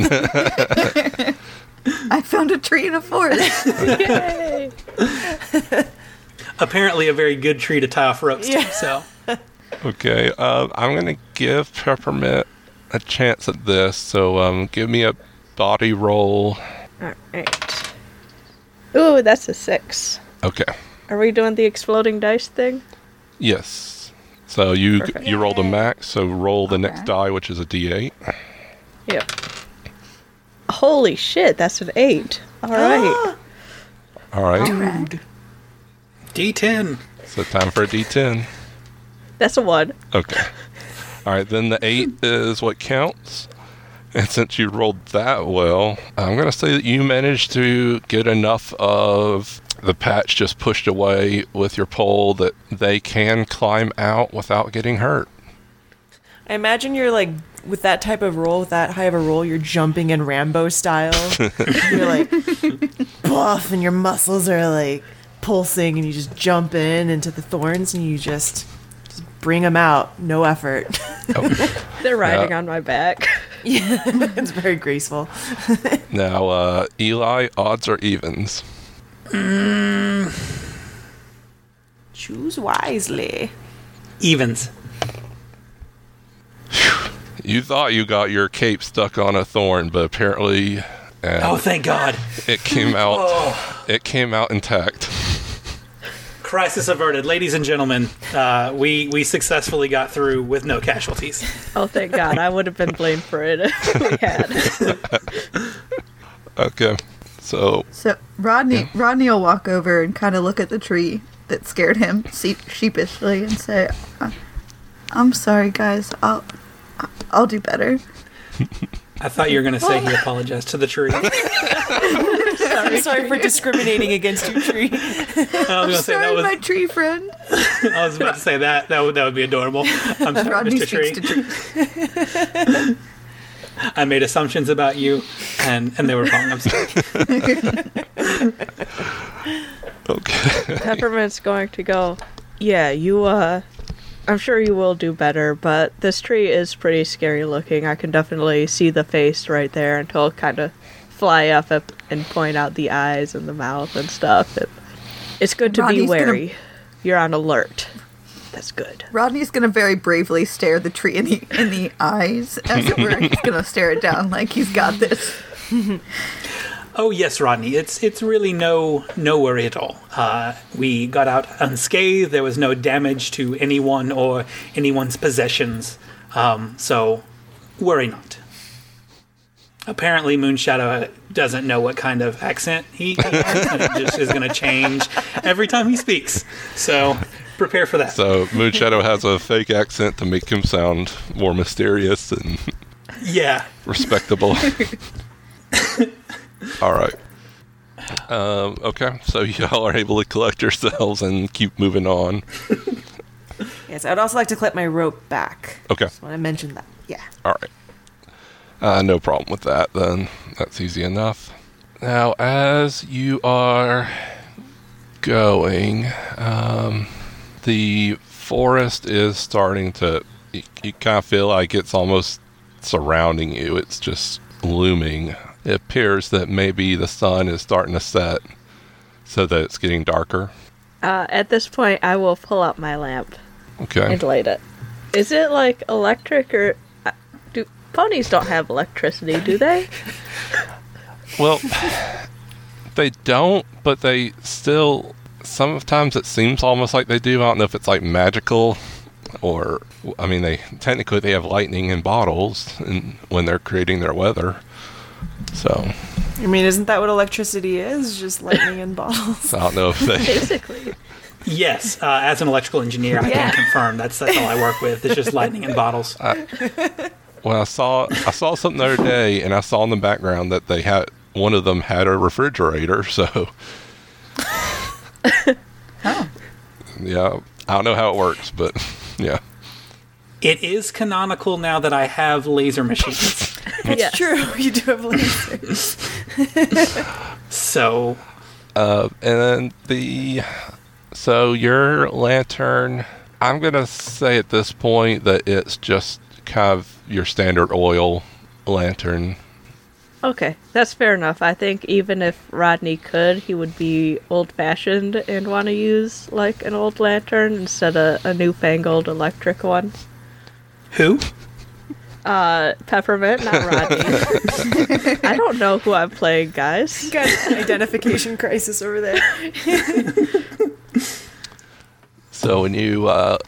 I found a tree in a forest. Yay! Apparently, a very good tree to tie off ropes Yeah. to. So, Okay. Uh, I'm gonna give Peppermint a chance at this. So um, give me a body roll. Alright. Ooh, that's a six. Okay. Are we doing the exploding dice thing? Yes. So you Perfect. you rolled a max. So roll the next die, which is a D8. Yep. Holy shit, that's an eight. Alright. All right. Alright. D10. So time for a D10. that's a one. Okay. All right. Then the eight is what counts. And since you rolled that well, I'm going to say that you managed to get enough of the patch just pushed away with your pole that they can climb out without getting hurt. I imagine you're like with that type of roll, with that high of a roll, you're jumping in Rambo style. you're like buff, and your muscles are like pulsing, and you just jump in into the thorns, and you just just bring them out, no effort. They're riding Yeah. on my back. Yeah, it's very graceful. Now, uh, Eli, odds or evens? Choose wisely. Evens. You thought you got your cape stuck on a thorn, but apparently uh, Oh, thank God. it came out. Oh, It came out intact. crisis averted. Ladies and gentlemen, uh, we, we successfully got through with no casualties. Oh, thank God. I would have been blamed for it if we had. Okay, so So Rodney, Rodney will walk over and kind of look at the tree that scared him sheepishly and say, "Uh, "I'm sorry, guys. I'll, I'll do better." I thought you were going to say he apologized to the tree. I I'm sorry for discriminating against your tree. I was going to say that Sorry, was. my tree friend. I was about to say that. That would that would be adorable. I'm sorry, Rodney Mr. Tree. Speaks to trees. I made assumptions about you, and and they were wrong. I'm sorry. okay. Peppermint's going to go, yeah, you, uh, I'm sure you will do better, but this tree is pretty scary looking. I can definitely see the face right there until he'll kind of fly up up and point out the eyes and the mouth and stuff. It, it's good to Rodney's be gonna- wary. You're on alert. That's good. Rodney's gonna very bravely stare the tree in the in the eyes, as it were. He's gonna stare it down like he's got this. Oh yes, Rodney. It's it's really no no worry at all. Uh, we got out unscathed. There was no damage to anyone or anyone's possessions. Um, so worry not. Apparently, Moonshadow doesn't know what kind of accent he, he has, and it just is going to change every time he speaks. So prepare for that. So Moonshadow has a fake accent to make him sound more mysterious and yeah. respectable. All right. Um, okay, so y'all are able to collect yourselves and keep moving on. Yes, I'd also like to clip my rope back. Okay, Just want to mention that. Yeah. all right. Uh, no problem with that then. That's easy enough. Now, as you are going, um, the forest is starting to. You, you kind of feel like it's almost surrounding you. It's just looming. It appears that maybe the sun is starting to set, so that it's getting darker. Uh, at this point, I will pull out my lamp Okay. and light it. Is it like electric or uh, do ponies don't have electricity? Do they? Well, they don't, but they still. Sometimes it seems almost like they do. I don't know if it's like magical, or I mean, they technically they have lightning in bottles, and when they're creating their weather. So I mean, isn't that what electricity is? Just lightning in bottles. I don't know if they. Basically. Yes, uh, as an electrical engineer, I Yeah. can confirm that's that's all I work with. It's just lightning in bottles. Well, I saw I saw something the other day, and I saw in the background that they had one of them had a refrigerator, so Oh. yeah, I don't know how it works, but yeah. It is canonical now that I have laser machines. Yes. True, you do have lasers. so Uh, and then the so your lantern, I'm gonna say at this point that it's just kind of your standard oil lantern. Okay, that's fair enough. I think even if Rodney could, he would be old fashioned and want to use like an old lantern instead of a newfangled electric one. who? Uh, Peppermint, not Rodney. I don't know who I'm playing, guys. Got an identification crisis over there. So when you uh,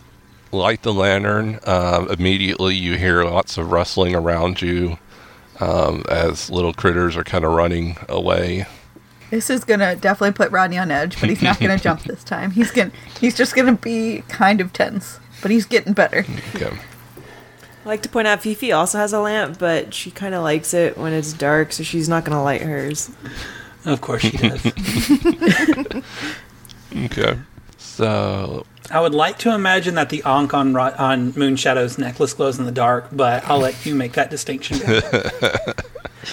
light the lantern, uh, immediately you hear lots of rustling around you um, as little critters are kind of running away. This is gonna definitely put Rodney on edge, but he's not gonna jump this time. He's gonna he's just gonna be kind of tense, but he's getting better. Okay. I like to point out Fifi also has a lamp, but she kind of likes it when it's dark, so she's not gonna light hers. Of course she does. Okay. So I would like to imagine that the ankh on, Ro- on Moonshadow's necklace glows in the dark, but I'll let you make that distinction.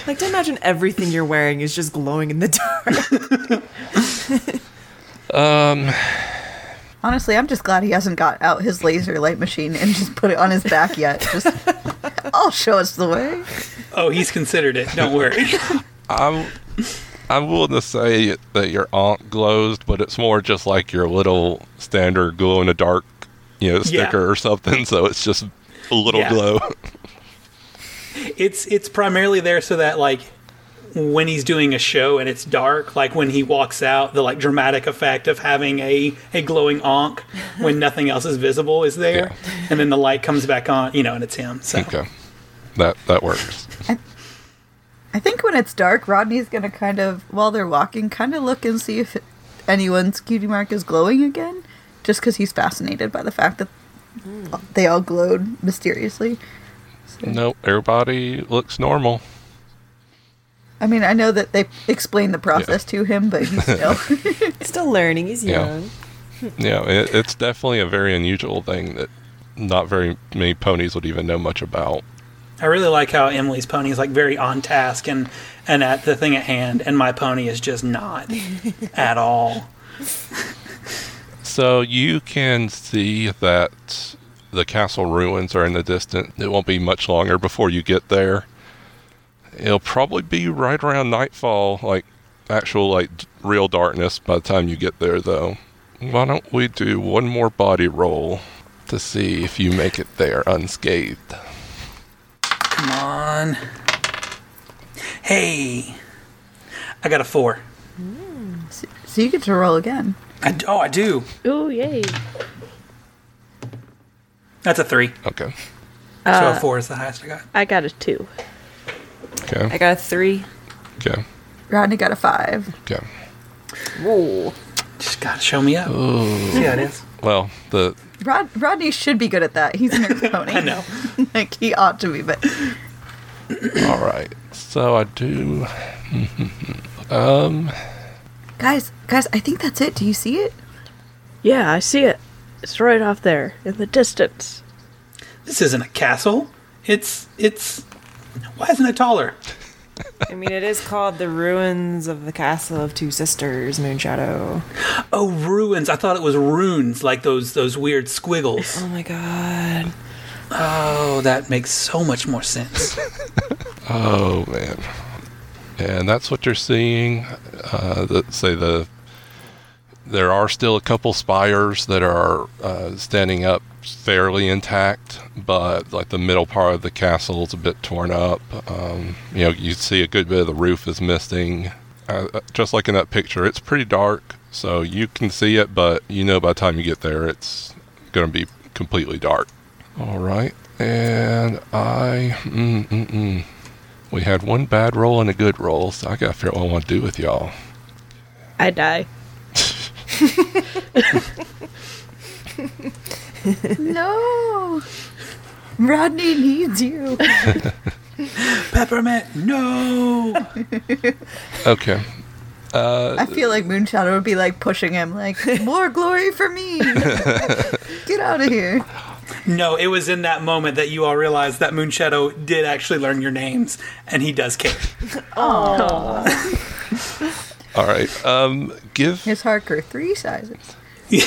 Like to imagine everything you're wearing is just glowing in the dark. um, Honestly, I'm just glad he hasn't got out his laser light machine and just put it on his back yet. Just I'll show us the way. oh, he's considered it. Don't worry. I'm I'm willing to say that your ankh glows, but it's more just like your little standard glow in the dark, you know, sticker or something. So it's just a little Yeah. glow. it's it's primarily there so that like when he's doing a show and it's dark, like when he walks out, the like dramatic effect of having a, a glowing ankh when nothing else is visible is there, and then the light comes back on, you know, and it's him. So Okay, that that works. I think when it's dark, Rodney's gonna kind of, while they're walking, kind of look and see if anyone's cutie mark is glowing again, just because he's fascinated by the fact that they all glowed mysteriously. Nope, everybody looks normal. I mean, I know that they explained the process to him, but he's still. Still learning. He's Yeah. young. Yeah, it, it's definitely a very unusual thing that not very many ponies would even know much about. I really like how Emily's pony is like very on task and and at the thing at hand, and my pony is just not at all. So you can see that the castle ruins are in the distance. It won't be much longer before you get there. It'll probably be right around nightfall, like actual like real darkness by the time you get there though. Why don't we do one more body roll to see if you make it there unscathed? Come on. Hey, I got a four. Mm. so you get to roll again. I d oh, I do. Oh, yay. That's a three. Okay. so a uh, four is the highest I got. I got a two. Okay. I got a three. Okay. Rodney got a five. Okay. Whoa. Just gotta show me up. See how it is. Well, the Rod- Rodney should be good at that. He's an earth pony. I know. like he ought to be, but all right. So I do. um. guys, guys, I think that's it. Do you see it? Yeah, I see it. It's right off there in the distance. This isn't a castle. It's it's. Why isn't it taller? I mean, it is called the Ruins of the Castle of Two Sisters, Moonshadow. Oh, ruins. I thought it was runes, like those those weird squiggles. Oh my god. Oh, that makes so much more sense. Oh man, and that's what you're seeing. Uh, the, say the there are still a couple spires that are uh, standing up fairly intact, but like the middle part of the castle is a bit torn up. Um, you know, you see a good bit of the roof is missing. Uh, uh, just like in that picture, it's pretty dark, so you can see it, but you know by the time you get there, it's going to be completely dark. All right, and I. Mm, mm, mm. We had one bad roll and a good roll, so I gotta figure out what I want to do with y'all. I die. No. Rodney needs you. Peppermint, no. Okay. Uh, I feel like Moonshadow would be like pushing him, like, more glory for me. Get out of here. No, it was in that moment that you all realized that Moonshadow did actually learn your names, and he does care. All right. Um, give. His heart grew three sizes.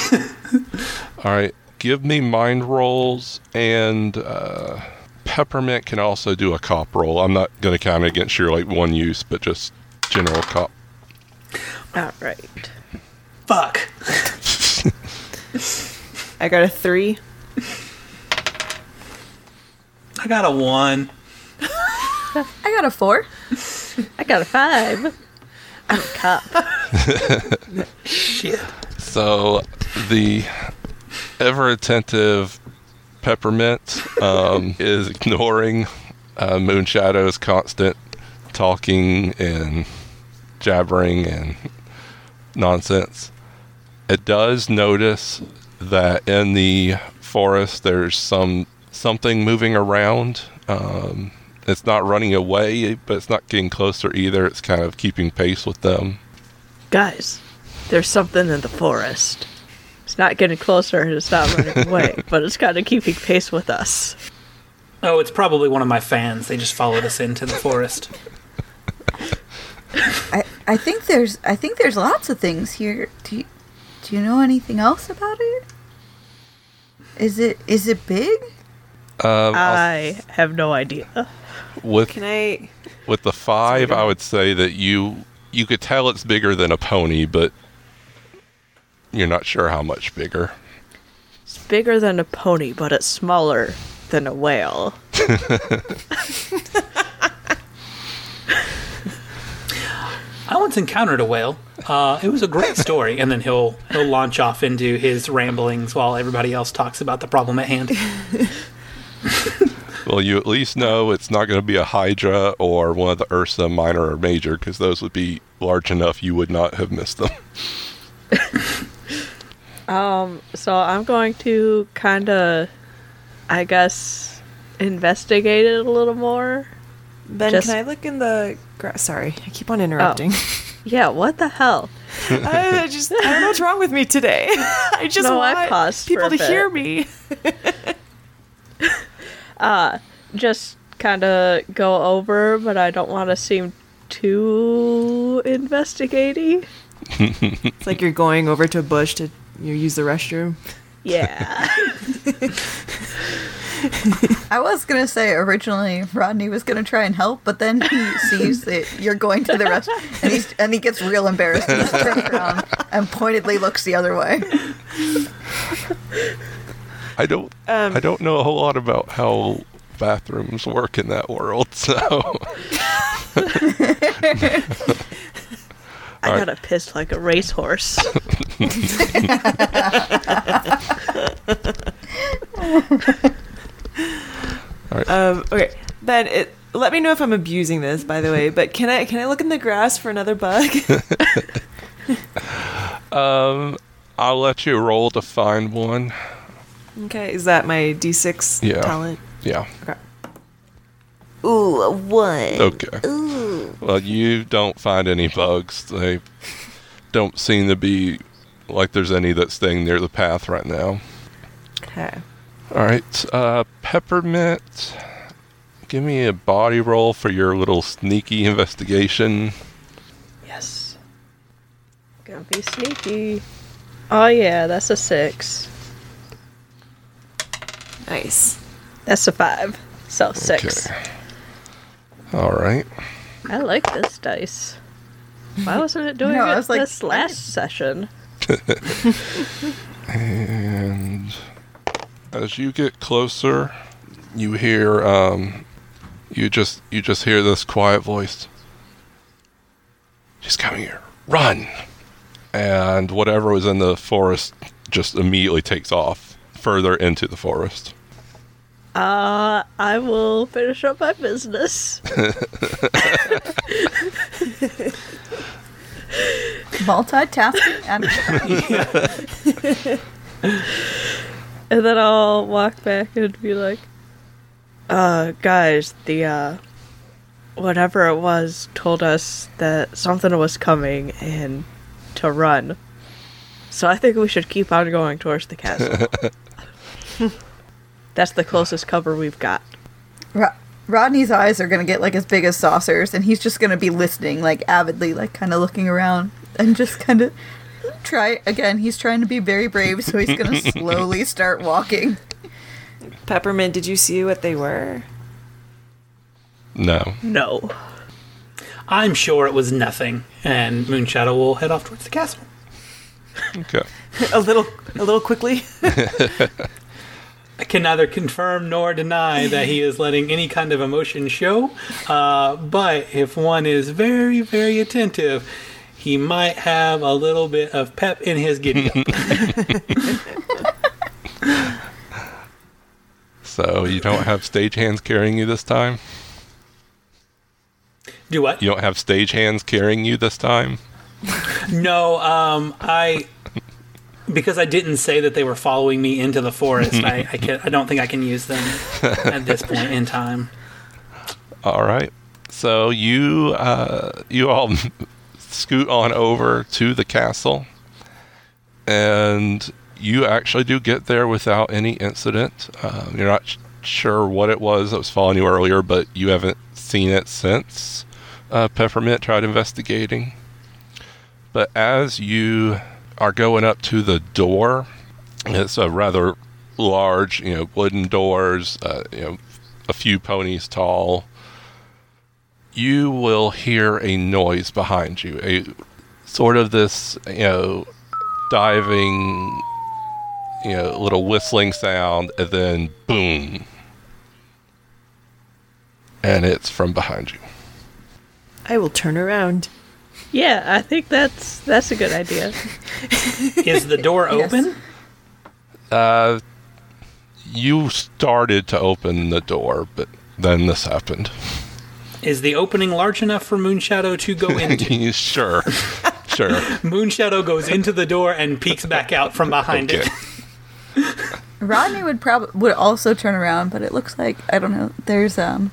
All right. Give me mind rolls, and uh, peppermint can also do a cop roll. I'm not going to count it against your like one use, but just general cop. All right. Fuck. I got a three. I got a one. I got a four. I got a five. I'm a cop. Shit. So the ever attentive peppermint um, is ignoring uh, Moonshadow's constant talking and jabbering and nonsense. It does notice that in the forest there's some something moving around. Um, it's not running away, but it's not getting closer either. It's kind of keeping pace with them. Guys, there's something in the forest. It's not getting closer and it's not running away, but it's kind of keeping pace with us. Oh, it's probably one of my fans. They just followed us into the forest. I, I think there's I think there's lots of things here. Do you, do you know anything else about it? Is it is it big? Um, I'll- have no idea. with Can I? With the five, I would say that you you could tell it's bigger than a pony, but you're not sure how much bigger. It's bigger than a pony, but it's smaller than a whale. I once encountered a whale. Uh, it was a great story, and then he'll he'll launch off into his ramblings while everybody else talks about the problem at hand. Well, you at least know it's not going to be a Hydra or one of the Ursa minor or major, because those would be large enough you would not have missed them. um, So I'm going to kind of, I guess, investigate it a little more. Ben, Just- can I look in the grass? Sorry, I keep on interrupting. Yeah, what the hell? I just I don't know what's wrong with me today. I just No, want paused for people to bit. hear me. Uh, just kind of go over, but I don't want to seem too investigating. It's like you're going over to a bush to you use the restroom. Yeah. I was gonna say originally Rodney was gonna try and help, but then he sees that you're going to the rest, and he's and he gets real embarrassed and turns around and pointedly looks the other way. I don't Um, I don't know a whole lot about how bathrooms work in that world, so I Alright. gotta piss like a racehorse. Um, okay, Ben. It, let me know if I'm abusing this, by the way. But can I can I look in the grass for another bug? um, I'll let you roll to find one. Okay, is that my D6 Yeah. talent? Yeah. Okay. Ooh, a one. Okay. Ooh. Well, you don't find any bugs. They don't seem to be like there's any that's staying near the path right now. Okay. All right, uh, peppermint. Give me a body roll for your little sneaky investigation. yes. Gonna be sneaky. Oh, yeah, that's a six. Nice. That's a five. So six. Okay. All right. I like this dice. Why wasn't it doing No, I was like, this last session? And as you get closer, you hear um, you just you just hear this quiet voice. She's coming here. Run! And whatever was in the forest just immediately takes off further into the forest. Uh, I will finish up my business. Multitasking and And then I'll walk back and be like, uh, guys, the, uh, whatever it was told us that something was coming and to run. So I think we should keep on going towards the castle. That's the closest cover we've got. Ro- Rodney's eyes are gonna get like as big as saucers, and he's just gonna be listening, like avidly, like kind of looking around, and just kind of try again. He's trying to be very brave, so he's gonna slowly start walking. Peppermint, did you see what they were? No. No. I'm sure it was nothing, and Moonshadow will head off towards the castle. Okay. a little, a little quickly. I can neither confirm nor deny that he is letting any kind of emotion show, uh, but if one is very, very attentive, he might have a little bit of pep in his giddy up. So you don't have stagehands carrying you this time? Do what? You don't have stagehands carrying you this time? No, um, I because I didn't say that they were following me into the forest. I I, can, I don't think I can use them at this point in time. All right. So you uh, you all scoot on over to the castle, and you actually do get there without any incident. Um, you're not sh- sure what it was that was following you earlier, but you haven't seen it since uh, Peppermint tried investigating. But as you are going up to the door, it's a rather large, you know, wooden doors, uh, you know, a few ponies tall you will hear a noise behind you, a sort of this, you know, diving, you know, little whistling sound, and then boom. And it's from behind you. I will turn around. Yeah, I think that's that's a good idea. Is the door Yes. open? Uh, you started to open the door, but then this happened. Is the opening large enough for Moonshadow to go into? sure, sure. Moonshadow goes into the door and peeks back out from behind Okay. it. Rodney would probably would also turn around, but it looks like I don't know. There's um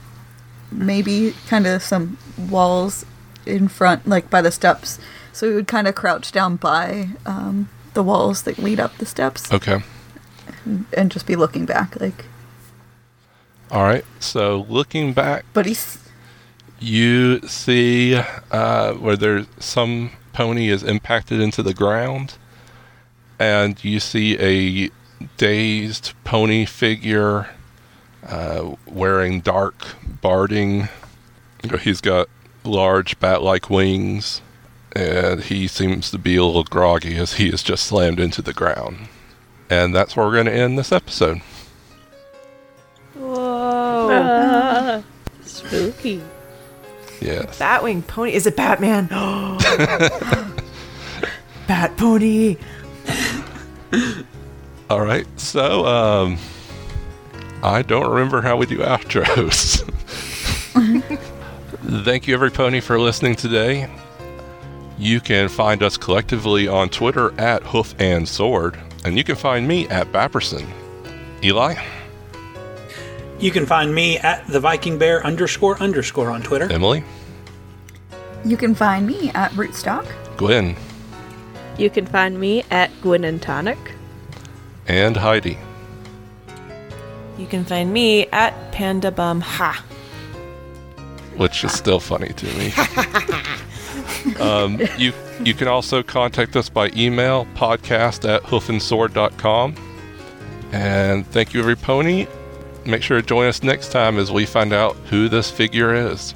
maybe kind of some walls in front, like by the steps. So he would kind of crouch down by um, the walls that lead up the steps Okay. and just be looking back, like. All right. So looking back But he's you see uh, where there's some pony is impacted into the ground, and you see a dazed pony figure uh, wearing dark barding. He's got large bat-like wings, and he seems to be a little groggy as he is just slammed into the ground. And that's where we're going to end this episode. Whoa. Ah, spooky. Yes. Batwing pony. Is it Batman? Bat pony. All right. So, um, I don't remember how we do outros. Thank you, every pony, for listening today. You can find us collectively on Twitter at Hoof and Sword, and you can find me at Bapperson. Eli, You can find me at the Viking Bear underscore underscore on Twitter. Emily, you can find me at Rootstock. Gwen, You can find me at Gwen and Tonic. and Heidi. You can find me at Panda Bum Ha. Which is still funny to me. um, you you can also contact us by email podcast at hoofandsword.com. And thank you, every pony. Make sure to join us next time as we find out who this figure is.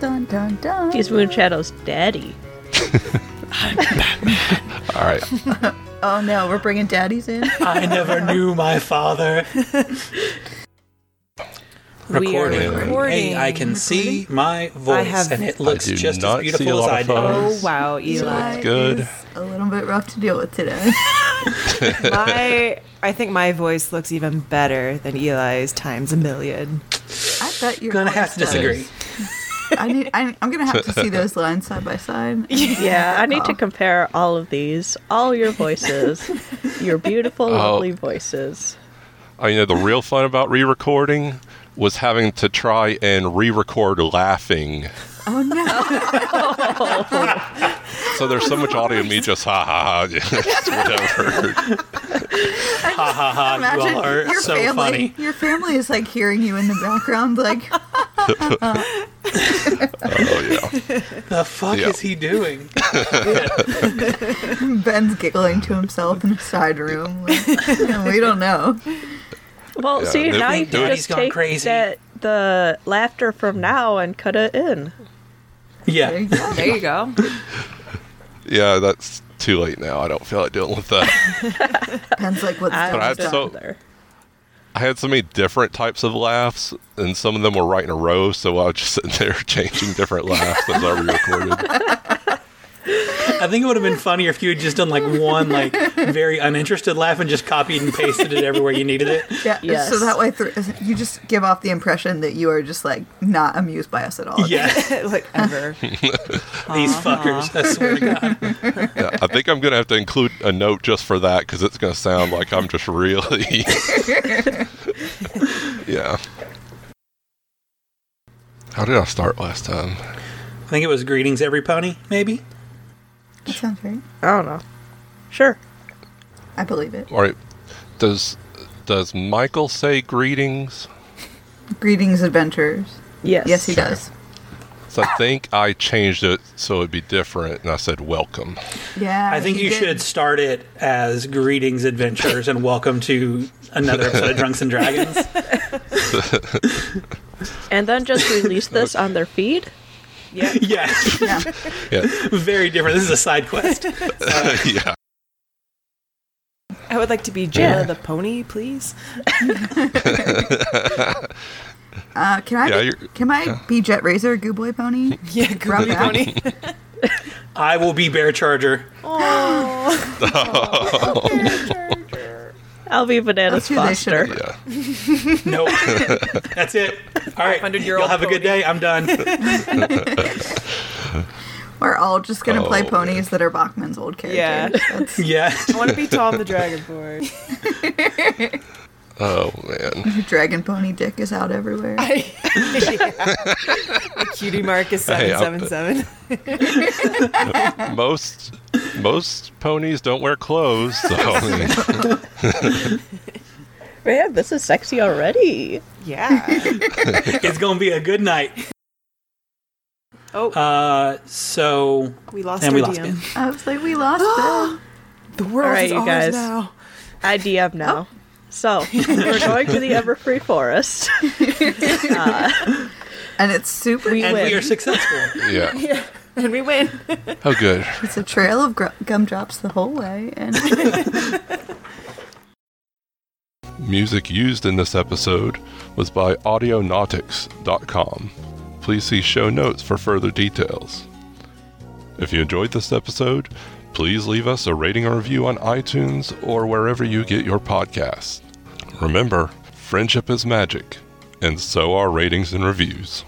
Dun dun dun. He's Moonshadow's daddy. All right. Oh no, we're bringing daddies in. I never knew my father. We are Recording. recording. Hey, I can see my voice, have- and it looks just as not see a beautiful as I do. Oh wow, Eli. good. is A little bit rough to deal with today. my I think my voice looks even better than Eli's times a million. I bet you're Gonna have to disagree. I need. I, I'm gonna have to see those lines side by side. Yeah, I need to compare all of these, all your voices, your beautiful, Oh. lovely voices. Oh, you know, the real fun about re recording, was having to try and re-record laughing. Oh no! So there's so much audio of me just ha ha ha, whatever. Ha ha ha! You Imagine all are your so family. funny. Your family is like hearing you in the background, like Oh yeah. The fuck Yeah. is he doing? Ben's giggling to himself in a side room. Like, we don't know. Well, Yeah, see, now you can Daddy's just take crazy. that the laughter from now and cut it in. There Yeah. you go. There you go. Yeah, that's too late now. I don't feel like dealing with that. Ben's like, what's I But I had so- there. I had so many different types of laughs, and some of them were right in a row, so I was just sitting there changing different laughs as I re-recorded. I think it would have been funnier if you had just done like one like very uninterested laugh and just copied and pasted it everywhere you needed it. Yeah. Yes. So that way, th- you just give off the impression that you are just like not amused by us at all. Yeah, like ever. these fuckers. I swear to God. Yeah, I think I'm gonna have to include a note just for that because it's gonna sound like I'm just really. yeah. How did I start last time? I think it was greetings, every pony. Maybe. That sounds right. I don't know. Sure. I believe it. All right. Does does Michael say greetings? Greetings, adventurers. Yes. Yes, he does. So I think I changed it so it'd be different, and I said welcome. Yeah. I think he you did. should start it as greetings, adventurers, and welcome to another episode of Drunks and Dragons. And then just release this on their feed. Yeah. Yeah, Yeah. Yeah, very different. This is a side quest. yeah. I would like to be Jayla Yeah. the pony, please. Uh, can I? Yeah, be, can I be Jet Razor, Goo Boy Pony? Yeah, Rub Groovy that. pony. I will be Bear Charger. I'll be Bananas That's Foster. Yeah. Nope. That's it. All right. 500-year-old Y'all have a good day. I'm done. We're all just gonna play Oh, ponies that are Bachman's old Yeah. characters. That's Yeah. I want to be Tom the Dragonborn. Oh man. Dragon Pony dick is out everywhere. yeah. Cutie mark is 777. Most most ponies don't wear clothes, so Man, this is sexy already. yeah. It's going to be a good night. Oh, Uh, so we lost and our we lost DM. Ben. I was like, we lost Ben. The world All right, is you ours guys. now. I DM now. So we're going to the Everfree Forest. Uh, and it's super. We and win. we are successful. yeah. Yeah, and we win. Oh good. It's a trail of gr- gumdrops the whole way, and Music used in this episode was by Audionautix.com. Please see show notes for further details. If you enjoyed this episode, please leave us a rating or review on iTunes or wherever you get your podcasts. Remember, friendship is magic, and so are ratings and reviews.